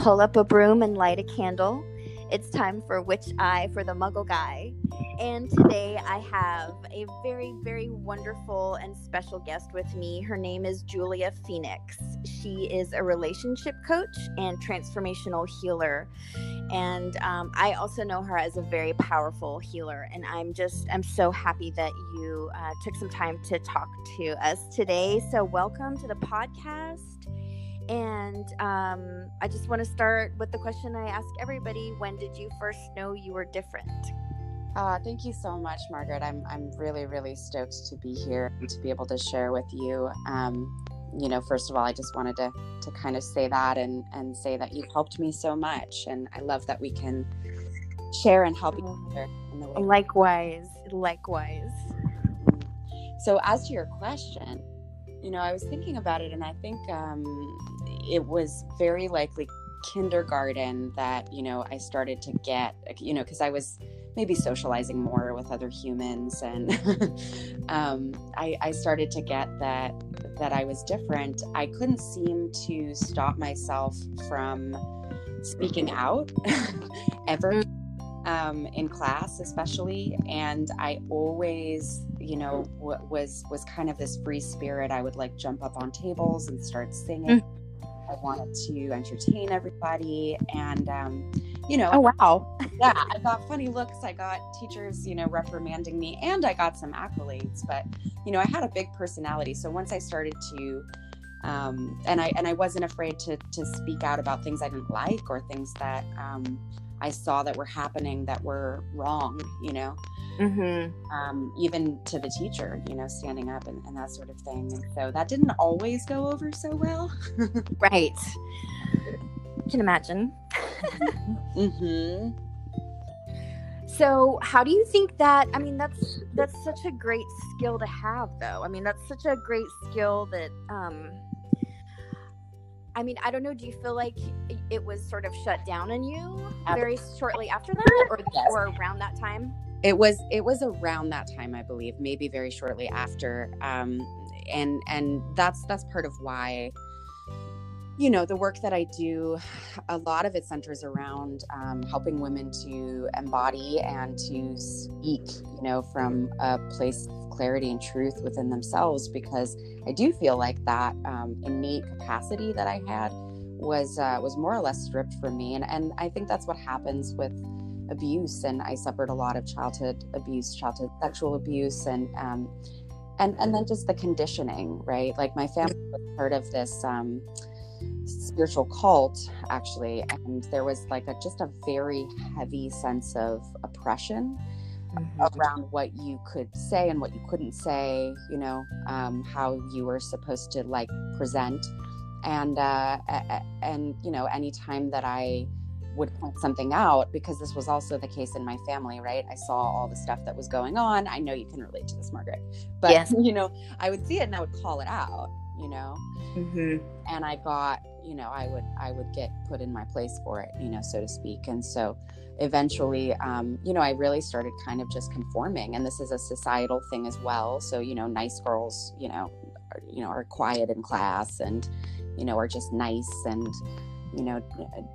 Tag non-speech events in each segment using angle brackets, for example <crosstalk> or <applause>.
pull up a broom and light a candle. It's time for Witch Eye for the Muggle Guy. And today I have a very, very wonderful and special guest with me. Her name is Julia Phoenix. She is a relationship coach and transformational healer. And um, I also know her as a very powerful healer. And I'm just, I'm so happy that you uh, took some time to talk to us today. So, welcome to the podcast. And um, I just want to start with the question I ask everybody When did you first know you were different? Uh, thank you so much, Margaret. I'm, I'm really, really stoked to be here and to be able to share with you. Um, you know, first of all, I just wanted to, to kind of say that and, and say that you've helped me so much. And I love that we can share and help each other. Likewise, likewise. So, as to your question, you know, I was thinking about it, and I think um, it was very likely kindergarten that you know I started to get, you know, because I was maybe socializing more with other humans, and <laughs> um, I, I started to get that that I was different. I couldn't seem to stop myself from speaking out <laughs> ever um, in class especially and i always you know w- was was kind of this free spirit. I would like jump up on tables and start singing. Mm. i wanted to entertain everybody and um, you know oh wow. yeah i got funny looks. I got teachers you know reprimanding me and i got some accolades but you know i had a big personality. So once i started to um, and I and I wasn't afraid to to speak out about things I didn't like or things that um, I saw that were happening that were wrong, you know, mm-hmm. um, even to the teacher, you know, standing up and, and, that sort of thing. And so that didn't always go over so well. <laughs> right. Can imagine. mm-hmm. So, how do you think that? I mean, that's that's such a great skill to have, though. I mean, that's such a great skill that um, I mean, I don't know. Do you feel like it was sort of shut down in you very shortly after that, or, yes. or around that time? It was. It was around that time, I believe. Maybe very shortly after. Um, and and that's that's part of why you know the work that i do a lot of it centers around um, helping women to embody and to speak you know from a place of clarity and truth within themselves because i do feel like that um, innate capacity that i had was uh, was more or less stripped from me and and i think that's what happens with abuse and i suffered a lot of childhood abuse childhood sexual abuse and um, and and then just the conditioning right? Like my family was part of this um, spiritual cult actually and there was like a just a very heavy sense of oppression mm-hmm. around what you could say and what you couldn't say you know um, how you were supposed to like present. And uh, and you know anytime that i would point something out because this was also the case in my family right? I saw all the stuff that was going on. I know you can relate to this margaret but yes. <laughs> you know i would see it and i would call it out you know? Mm-hmm. and i got you know i would i would get put in my place for it you know so to speak. And so eventually um, you know i really started kind of just conforming and this is a societal thing as well. So you know nice girls you know are, you know are quiet in class and you know are just nice and you know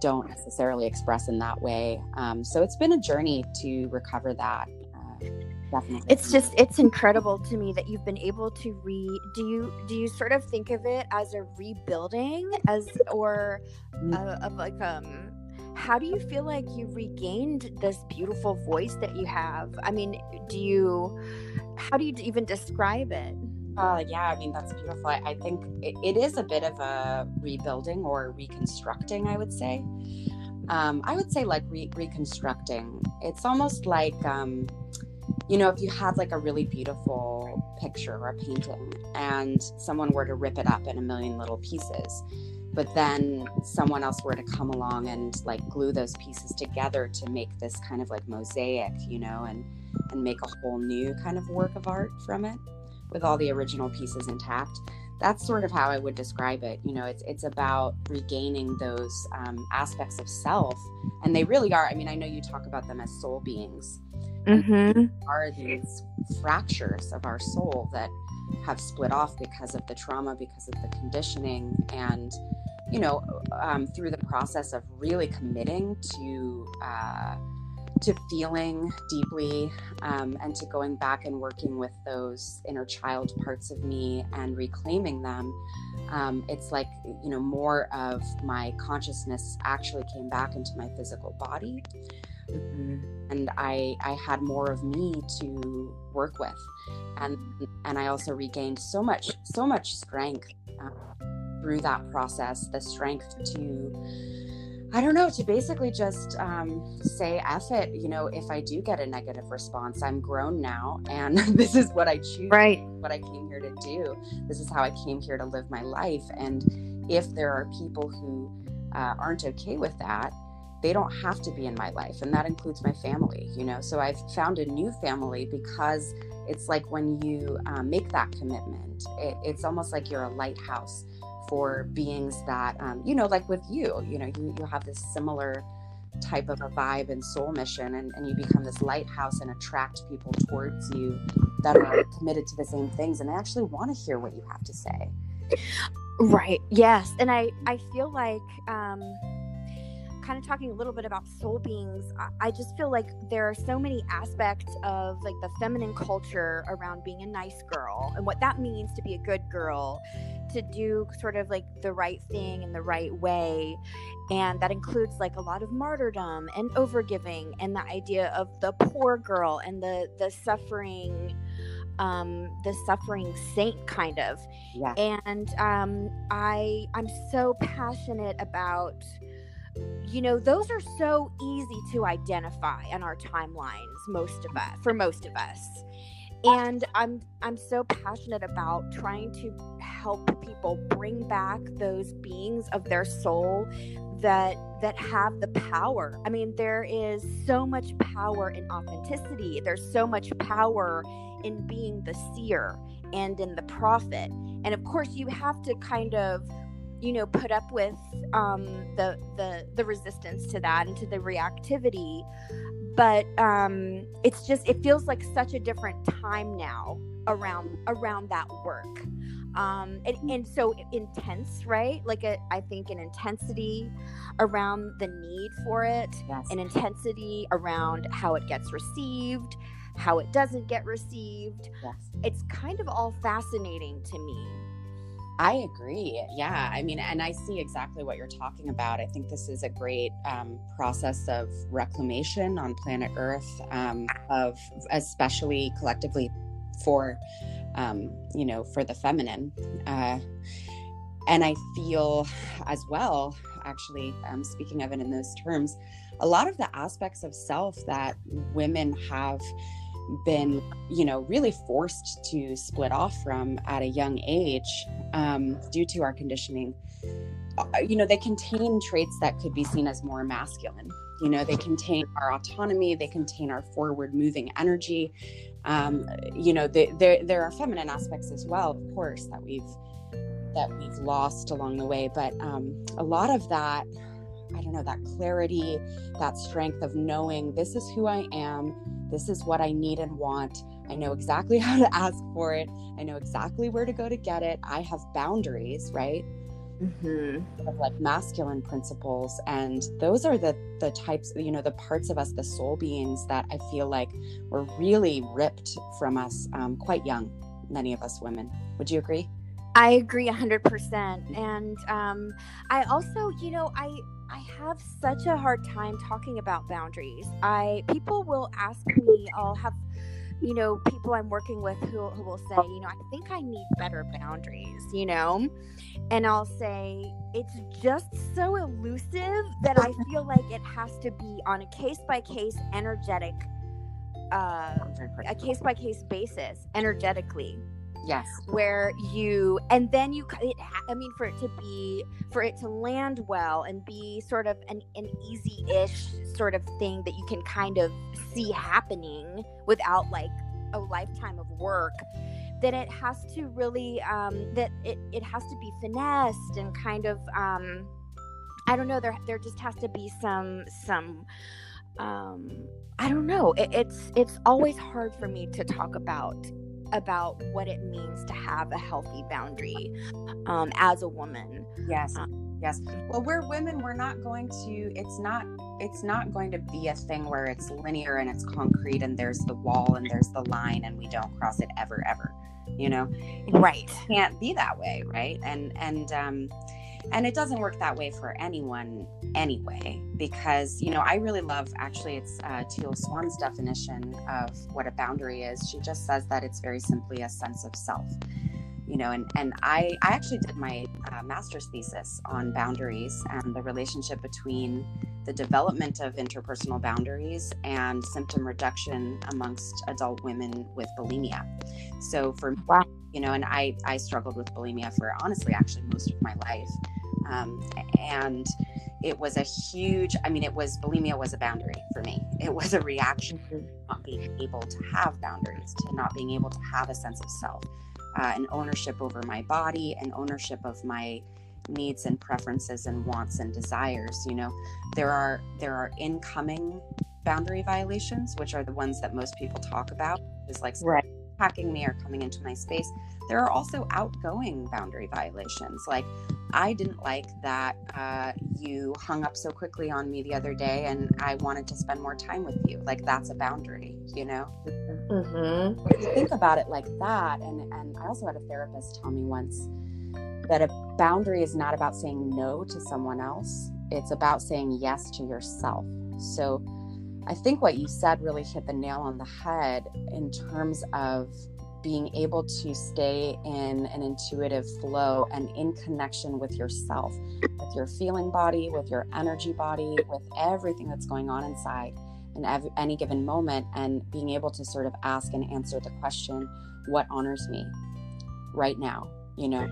don't necessarily express in that way. Um, so it's been a journey to recover that definitely. It's just it's incredible to me that you've been able to re do you do you sort of think of it as a rebuilding as or mm. uh, of like um how do you feel like you regained this beautiful voice that you have? I mean do you how do you even describe it uh, yeah, I mean, that's beautiful. I, I think it, it is a bit of a rebuilding or reconstructing, I would say. Um, I would say like re- reconstructing. It's almost like um, you know, if you had like a really beautiful picture or a painting and someone were to rip it up in a million little pieces, but then someone else were to come along and like glue those pieces together to make this kind of like mosaic, you know, and and make a whole new kind of work of art from it with all the original pieces intact. That's sort of how I would describe it. You know, it's it's about regaining those um, aspects of self, and they really are. I mean, I know you talk about them as soul beings, mm-hmm. are these fractures of our soul that have split off because of the trauma, because of the conditioning, and you know, um, through the process of really committing to uh, to feeling deeply um, and to going back and working with those inner child parts of me and reclaiming them um, it's like you know more of my consciousness actually came back into my physical body mm-hmm. and i i had more of me to work with and and i also regained so much so much strength uh, through that process the strength to I don't know, to basically just um, say F it, you know, if I do get a negative response, I'm grown now and <laughs> this is what I choose, right? What I came here to do. This is how I came here to live my life. And if there are people who uh, aren't okay with that, they don't have to be in my life. And that includes my family, you know. So I've found a new family because it's like when you um, make that commitment, it, it's almost like you're a lighthouse for beings that um, you know like with you you know you, you have this similar type of a vibe and soul mission and, and you become this lighthouse and attract people towards you that are <laughs> committed to the same things and they actually want to hear what you have to say. Right yes and i i feel like um kind of talking a little bit about soul beings, I, just feel like there are so many aspects of like the feminine culture around being a nice girl and what that means to be a good girl, to do sort of like the right thing in the right way. And that includes like a lot of martyrdom and overgiving and the idea of the poor girl and the the suffering um the suffering saint kind of yeah. and um i i'm so passionate about you know those are so easy to identify on our timelines most of us for most of us. And i'm i'm so passionate about trying to help people bring back those beings of their soul that that have the power. I mean there is so much power in authenticity. There's so much power in being the seer and in the prophet. And of course you have to kind of you know put up with um, the the the resistance to that and to the reactivity. But um, it's just it feels like such a different time now around around that work. Um, and, and so intense right? Like a, I think an intensity around the need for it yes. an intensity around how it gets received how it doesn't get received. Yes. it's kind of all fascinating to me I agree. Yeah. I mean, and I see exactly what you're talking about. I think this is a great um, process of reclamation on planet Earth, um, of especially collectively for, um, you know, for the feminine. Uh, and I feel as well, actually, um, speaking of it in those terms, a lot of the aspects of self that women have been, you know, really forced to split off from at a young age um, due to our conditioning. Uh, you know, they contain traits that could be seen as more masculine. You know, they contain our autonomy, they contain our forward moving energy. Um, you know, there there are feminine aspects as well, of course, that we've that we've lost along the way. But um, a lot of that I don't know, that clarity, that strength of knowing this is who I am, this is what I need and want. I know exactly <laughs> how to ask for it. I know exactly where to go to get it. I have boundaries, right? Mm-hmm. Of like masculine principles, and those are the the types, you know, the parts of us, the soul beings that I feel like were really ripped from us um, quite young. Many of us women. Would you agree? I agree 100%. And um, I also, you know, I I have such a hard time talking about boundaries. I people will ask me, I'll have you know, people I'm working with who, who will say, you know, I think I need better boundaries, you know? And I'll say, it's just so elusive that I feel <laughs> like it has to be on a case by case energetic, uh, a case by case basis, energetically yes. where you and then you it, i mean for it to be for it to land well and be sort of an, an easy-ish sort of thing that you can kind of see happening without like a lifetime of work then it has to really um that it, it has to be finessed and kind of um i don't know there there just has to be some some um i don't know. It, it's it's always hard for me to talk about about what it means to have a healthy boundary um, as a woman. Yes. Um, Yes. Well, we're women, we're not going to, it's not, it's not going to be a thing where it's linear and it's concrete and there's the wall and there's the line and we don't cross it ever, ever, you know? Right. It can't be that way. Right. And, and, um, and it doesn't work that way for anyone anyway because you know i really love actually it's uh, teal swan's definition of what a boundary is. She just says that it's very simply a sense of self you know and and i i actually did my uh, master's thesis on boundaries and the relationship between the development of interpersonal boundaries and symptom reduction amongst adult women with bulimia so for wow. you know and i i struggled with bulimia for honestly actually most of my life um, and it was a huge i mean it was bulimia was a boundary for me it was a reaction to mm-hmm. not being able to have boundaries to not being able to have a sense of self uh, an ownership over my body, an ownership of my needs and preferences and wants and desires. You know, there are there are incoming boundary violations, which are the ones that most people talk about, is like right. hacking me or coming into my space. There are also outgoing boundary violations, like I didn't like that uh, you hung up so quickly on me the other day, and I wanted to spend more time with you. Like that's a boundary, you know. Mm-hmm. If you think about it like that, and and I also had a therapist tell me once that a boundary is not about saying no to someone else; it's about saying yes to yourself. So, I think what you said really hit the nail on the head in terms of being able to stay in an intuitive flow and in connection with yourself, with your feeling body, with your energy body, with everything that's going on inside in every, any given moment, and being able to sort of ask and answer the question, What honors me right now? You know,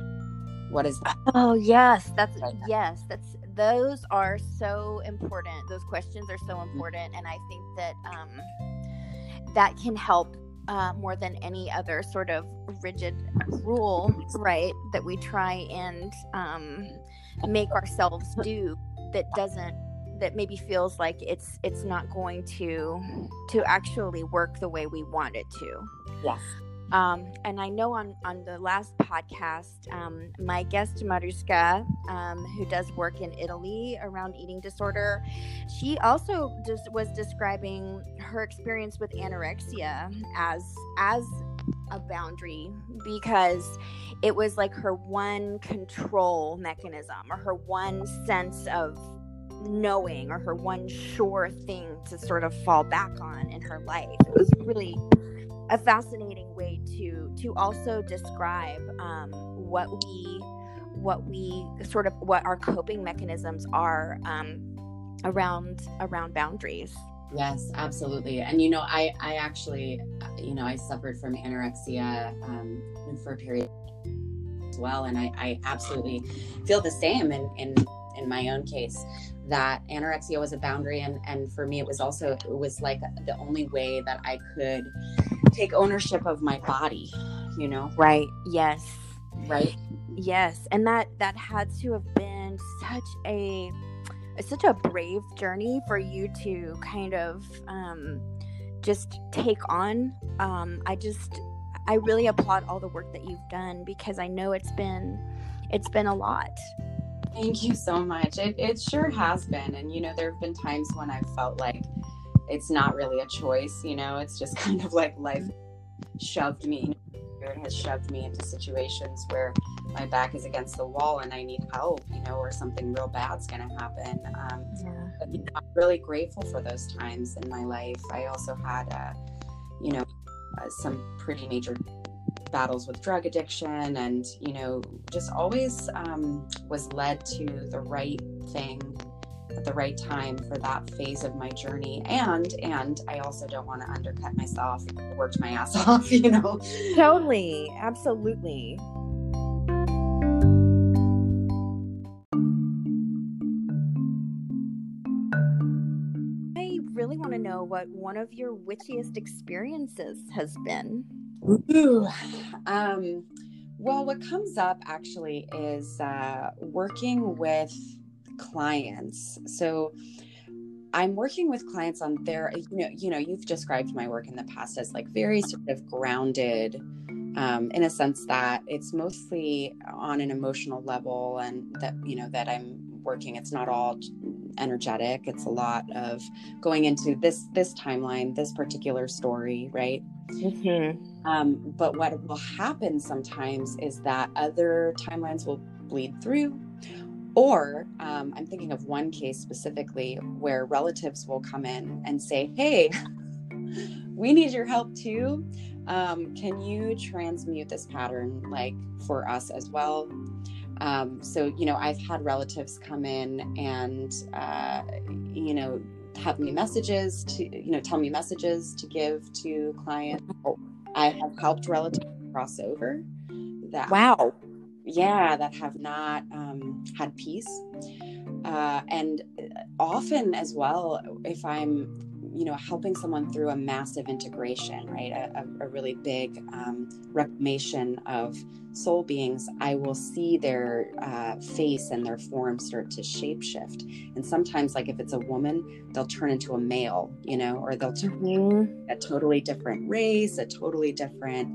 what is that? <laughs> Oh, yes. That's, right yes. That's, those are so important. Those questions are so mm-hmm. important. And I think that, um, that can help uh, more than any other sort of rigid rule, right? That we try and um, make ourselves do that doesn't that maybe feels like it's it's not going to to actually work the way we want it to. Yes. Um, and I know on, on the last podcast, um, my guest Maruska, um, who does work in Italy around eating disorder, she also just was describing her experience with anorexia as as a boundary because it was like her one control mechanism or her one sense of knowing or her one sure thing to sort of fall back on in her life. It was really a fascinating way to to also describe um, what we what we sort of what our coping mechanisms are um, around around boundaries. Yes absolutely. And you know i i actually you know i suffered from anorexia um, for a period as well and i i absolutely feel the same in in in my own case that anorexia was a boundary and and for me it was also it was like the only way that i could take ownership of my body you know? Right yes. Right? Yes and that that had to have been such a such a brave journey for you to kind of um just take on. Um i just i really applaud all the work that you've done because i know it's been it's been a lot Thank you so much. It, it sure has been. And, you know, there have been times when I've felt like it's not really a choice, you know, it's just <laughs> kind of like life shoved me, it has shoved me into situations where my back is against the wall and I need help, you know, or something real bad's going to happen. Um, yeah. but, you know, I'm really grateful for those times in my life. I also had, uh, you know, uh, some pretty major battles with drug addiction and you know just always um, was led to the right thing at the right time for that phase of my journey. And and i also don't want to undercut myself worked my ass <laughs> off you know? Totally. Absolutely. I really want to know what one of your witchiest experiences has been Ooh. Um, well, what comes up actually is uh, working with clients. So I'm working with clients on their, you know, you know, you've described my work in the past as like very sort of grounded um, in a sense that it's mostly on an emotional level and that you know that i'm working it's not all energetic. It's a lot of going into this this timeline this particular story right? Mm-hmm. um, but what will happen sometimes is that other timelines will bleed through. Or um, i'm thinking of one case specifically where relatives will come in and say hey <laughs> we need your help too. Um, can you transmute this pattern like for us as well um, so you know i've had relatives come in and uh, you know have me messages to you know tell me messages to give to clients. I have helped relatives cross over that wow. Yeah that have not um, had peace. Uh, and often as well if i'm you know helping someone through a massive integration right a, a, really big um, reclamation of soul beings i will see their uh, face and their form start to shapeshift and sometimes like if it's a woman they'll turn into a male you know or they'll turn mm-hmm. a totally different race a totally different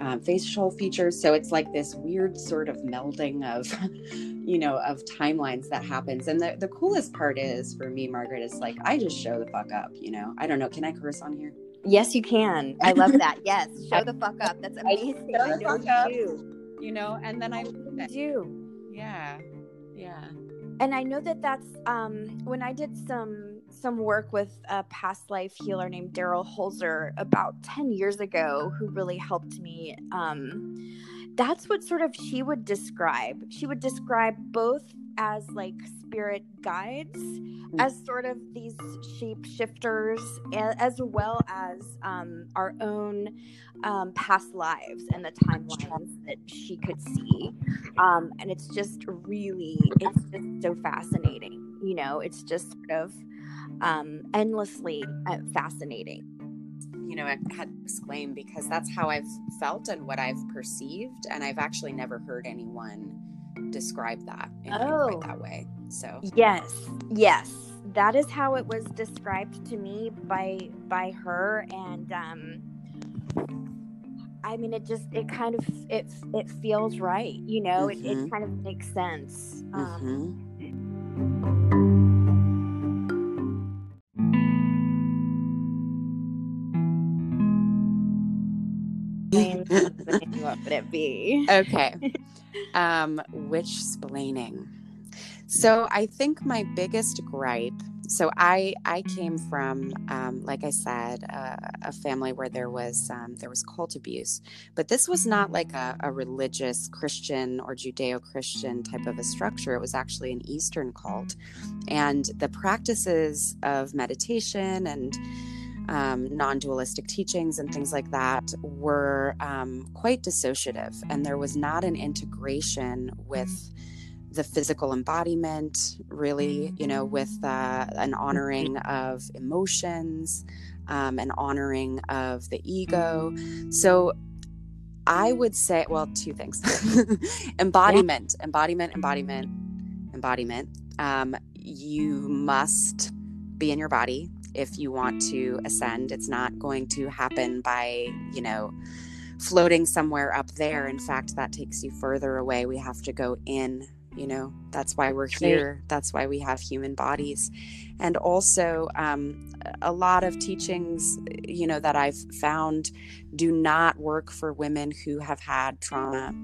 um, facial features. So it's like this weird sort of melding of <laughs> you know of timelines that happens. And the, the coolest part is for me margaret is like i just show the fuck up you know? I don't know. Can i curse on here? Yes you can. I love that. <laughs> Yes. Show the fuck up. That's amazing. I, I know you up, do. you know? And then i do. Yeah. Yeah. And i know that that's um when i did some some work with a past life healer named daryl holzer about 10 years ago who really helped me um that's what sort of she would describe. She would describe both as like spirit guides, mm-hmm. as sort of these shapeshifters, as well as um, our own um, past lives and the timelines that she could see. Um, and it's just really, it's just so fascinating. You know, it's just sort of um, endlessly uh, fascinating you know, I had to exclaim because that's how I've felt and what I've perceived. And I've actually never heard anyone describe that in oh. quite that way. So yes, yes, that is how it was described to me by by her, and um, I mean, it just it kind of it it feels right, you know. Mm-hmm. It, it mm-hmm. kind of makes sense. Um, mm-hmm. What would it be? Okay. <laughs> Um, which splaining? So I think my biggest gripe. So I I came from, um, like I said, uh, a family where there was um, there was cult abuse, but this was not like a, a religious Christian or Judeo Christian type of a structure. It was actually an Eastern cult, and the practices of meditation and um, non dualistic teachings and things like that were um, quite dissociative. And there was not an integration with the physical embodiment, really, you know, with uh, an honoring of emotions, um, an honoring of the ego. So I would say, well, two things <laughs> embodiment, embodiment, embodiment, embodiment. Um, you must be in your body if you want to ascend. It's not going to happen by, you know, floating somewhere up there. In fact, that takes you further away. We have to go in, you know, that's why we're here. That's why we have human bodies. And also, um, a lot of teachings, you know, that I've found do not work for women who have had trauma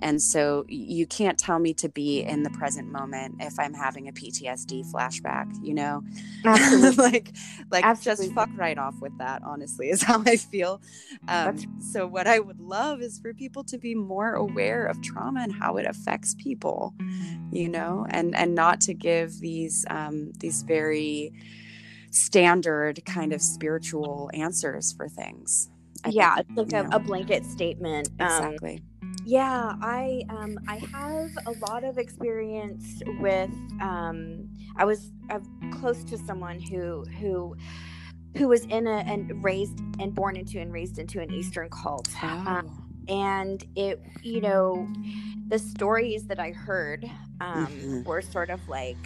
and so you can't tell me to be in the present moment if I'm having a PTSD flashback, you know? <laughs> like like Absolutely. just fuck right off with that, honestly, is <laughs> how I feel. Um, so what I would love is for people to be more aware of trauma and how it affects people, you know, and and not to give these um, these very standard kind of spiritual answers for things. I yeah, it's like a, a, blanket statement. Um, exactly. Um, yeah, I um I have a lot of experience with um I was I'm close to someone who who who was in a and raised and born into and raised into an Eastern cult. Oh. Um, and it you know the stories that I heard um mm-hmm. were sort of like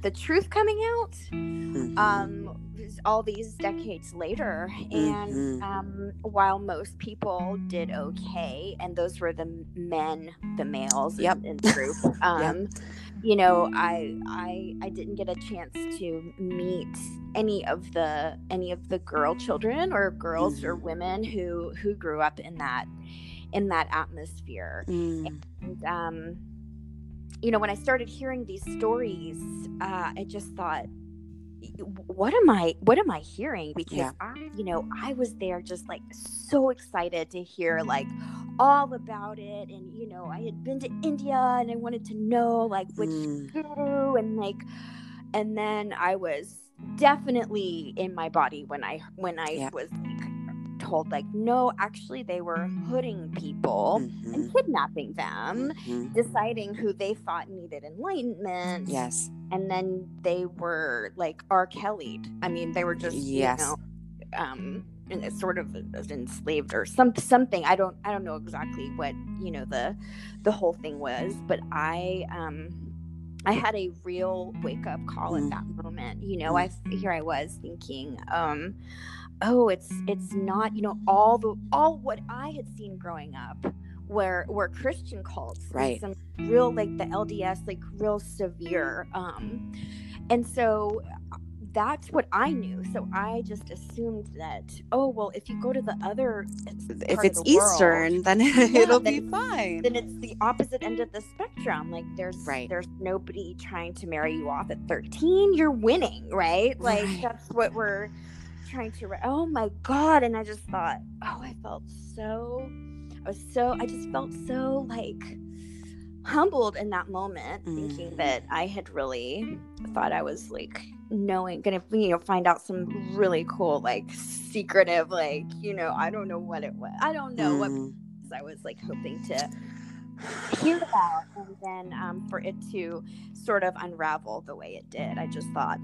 the truth coming out Mhm. um all these decades later and Mhm. um while most people did okay and those were the men the males in- Yep. in, the <laughs> group um you know i i i didn't get a chance to meet any of the any of the girl children or girls or Mhm. women who who grew up in that in that atmosphere Mm. and um you know when i started hearing these stories uh i just thought what am i what am i hearing because Yeah. i you know i was there just like so excited to hear like all about it and you know i had been to india and i wanted to know like which Mm. guru and like and then i was definitely in my body when i when i Yeah. was told like no actually they were hooding people Mhm. and kidnapping them Mhm. deciding who they thought needed enlightenment Yes. and then they were like R. Kelly'd. I mean, they were just Yes. you know, um, sort of enslaved or some something. I don't I don't know exactly what you know the the whole thing was, but I um I had a real wake up call at that moment. You know, I here I was thinking, um, oh, it's it's not you know all the all what I had seen growing up were were Christian cults, Right. Some real like the LDS, like real severe. Um, and so uh, that's what I knew. So I just assumed that oh well, if you go to the other If it's the world, Eastern, then <laughs> it'll be then- fine. then it's the opposite end of the spectrum. Like there's Right. there's nobody trying to marry you off at 13. You're winning, right? Like Right. that's what we're trying to. Re- oh my god! And I just thought, oh, I felt so. I was so. I just felt so like humbled in that moment, thinking Mm. that I had really thought I was like knowing gonna you know find out some really cool like secretive like you know I don't know what it was I don't know what Mm. I was like hoping to hear about, and then um, for it to sort of unravel the way it did, I just thought,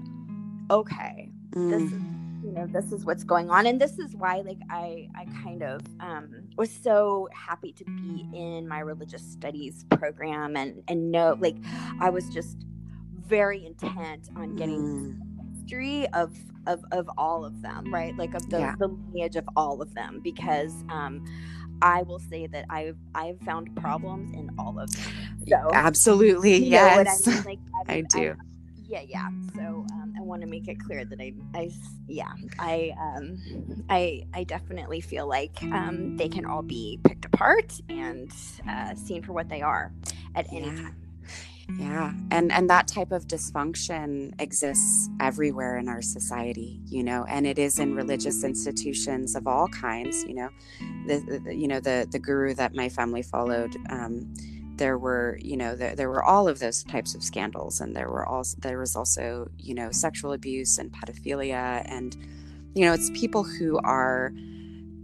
okay, this is Mm. You know this is what's going on, and this is why like I I kind of um, was so happy to be in my religious studies program and and know like I was just very intent on getting Mm. history of of of all of them right like of the, Yeah. the lineage of all of them because um i will say that i've i've found problems in all of them so Absolutely. you know yes. I, mean? like, <laughs> I do. I'm- yeah yeah so um, i want to make it clear that i i yeah i um i i definitely feel like um they can all be picked apart and uh seen for what they are at any Yeah. time Yeah. And and that type of dysfunction exists everywhere in our society, you know, and it is in religious institutions of all kinds, you know. The, the you know the the guru that my family followed um there were you know there, there were all of those types of scandals and there were also there was also you know sexual abuse and pedophilia and you know it's people who are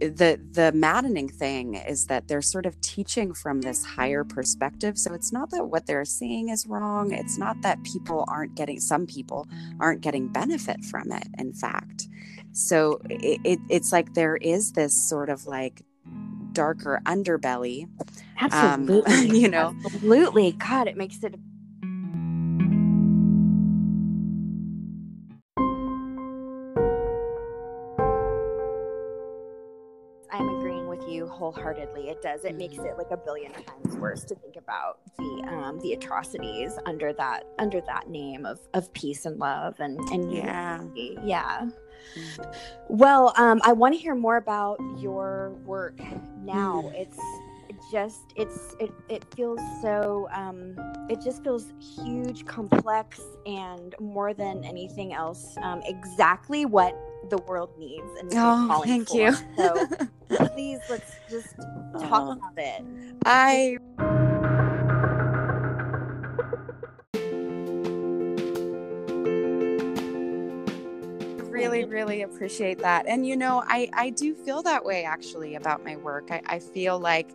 the the maddening thing is that they're sort of teaching from this higher perspective so it's not that what they're seeing is wrong it's not that people aren't getting some people aren't getting benefit from it in fact. So it, it, it's like there is this sort of like darker underbelly um, <laughs> absolutely you know absolutely god it makes it I'm agreeing with you wholeheartedly. It does. It makes it like a billion times worse to think about the um, the atrocities under that under that name of of peace and love and and yeah unity. yeah. Well, um, I want to hear more about your work now. Mm. It's just it's it it feels so um, it just feels huge, complex, and more than anything else, um, exactly what the world needs and oh thank for. you So <laughs> please, let's just talk Oh, about it. i really appreciate that. And you know i i do feel that way actually about my work. I, I feel like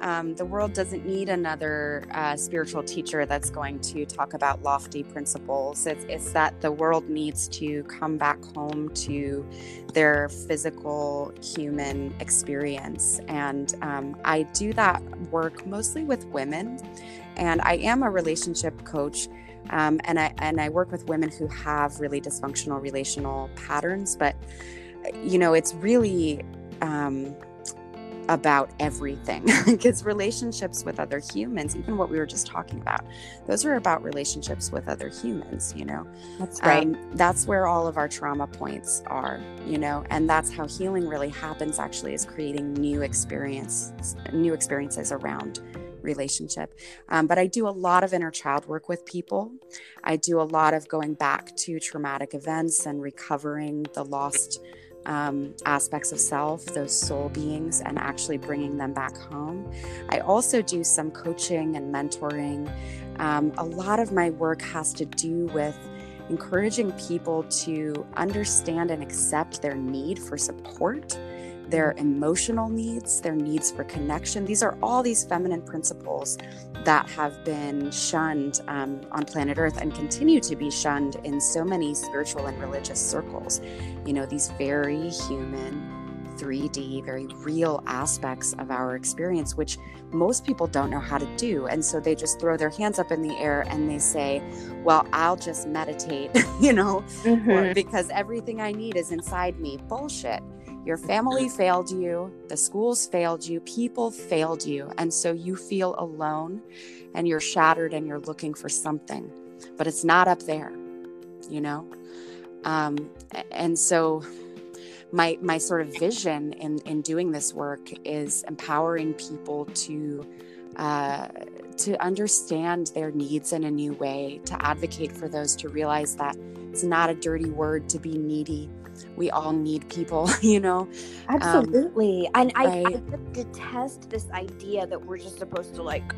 um, the world doesn't need another uh, spiritual teacher that's going to talk about lofty principles. It's, it's that the world needs to come back home to their physical human experience. And um, i do that work mostly with women. And i am a relationship coach Um, and I and I work with women who have really dysfunctional relational patterns, but you know, it's really um, about everything <laughs> because relationships with other humans, even what we were just talking about, those are about relationships with other humans, you know. That's right. Um, that's where all of our trauma points are, you know, and that's how healing really happens actually is creating new experience new experiences around relationship. Um, but I do a lot of inner child work with people. I do a lot of going back to traumatic events and recovering the lost um, aspects of self, those soul beings, and actually bringing them back home. I also do some coaching and mentoring. Um, a lot of my work has to do with encouraging people to understand and accept their need for support their emotional needs, their needs for connection. These are all these feminine principles that have been shunned um, on planet Earth and continue to be shunned in so many spiritual and religious circles. You know, these very human, 3D, very real aspects of our experience, which most people don't know how to do. And so they just throw their hands up in the air and they say, Well, I'll just meditate, <laughs> you know, mm-hmm. because everything I need is inside me. Bullshit your family failed you, the schools failed you, people failed you. And so you feel alone and you're shattered and you're looking for something, but it's not up there, you know? Um, and so my, my sort of vision in, in doing this work is empowering people to, uh, to understand their needs in a new way, to advocate for those, to realize that it's not a dirty word to be needy we all need people, <laughs> you know? Um, Absolutely. Um, and I, right? I just detest this idea that we're just supposed to like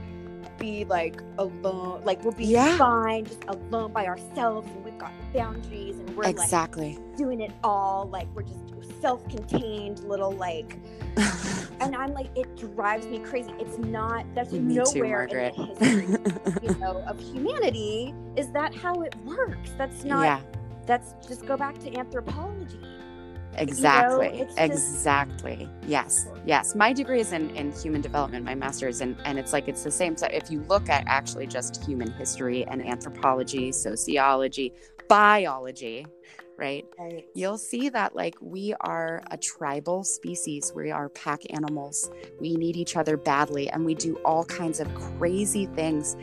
be like alone, like we'll be yeah. fine, just alone by ourselves, and we've got boundaries, and we're exactly like doing it all, like we're just self-contained little like. <laughs> and I'm like, it drives me crazy. It's not. That's <laughs> me nowhere too, in the history, you know, of humanity. Is that how it works? That's not. Yeah that's just go back to anthropology. Exactly you know, exactly. Yes yes. My degree is in, in human development my master's and and it's like it's the same. So if you look at actually just human history and anthropology sociology biology right? right. you'll see that like we are a tribal species. We are pack animals. We need each other badly and we do all kinds of crazy things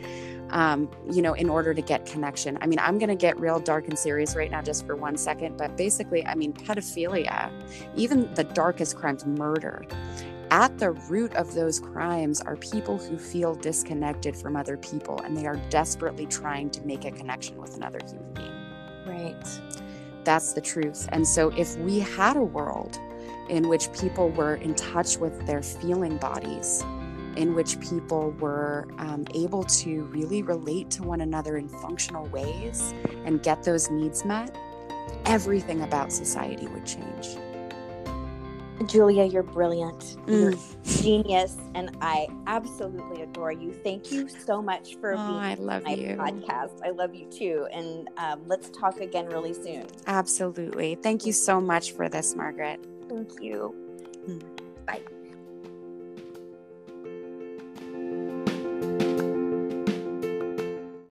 um, you know, in order to get connection. I mean, I'm going to get real dark and serious right now just for one second, but basically, I mean, pedophilia, even the darkest crimes, murder, at the root of those crimes are people who feel disconnected from other people and they are desperately trying to make a connection with another human being. Right. That's the truth. And so, if we had a world in which people were in touch with their feeling bodies, in which people were um, able to really relate to one another in functional ways and get those needs met, everything about society would change. Julia, you're brilliant. Mm. You're genius, and I absolutely adore you. Thank you so much for oh, being I love my you. podcast. I love you too, and um, let's talk again really soon. Absolutely. Thank you so much for this, Margaret. Thank you. Mm. Bye.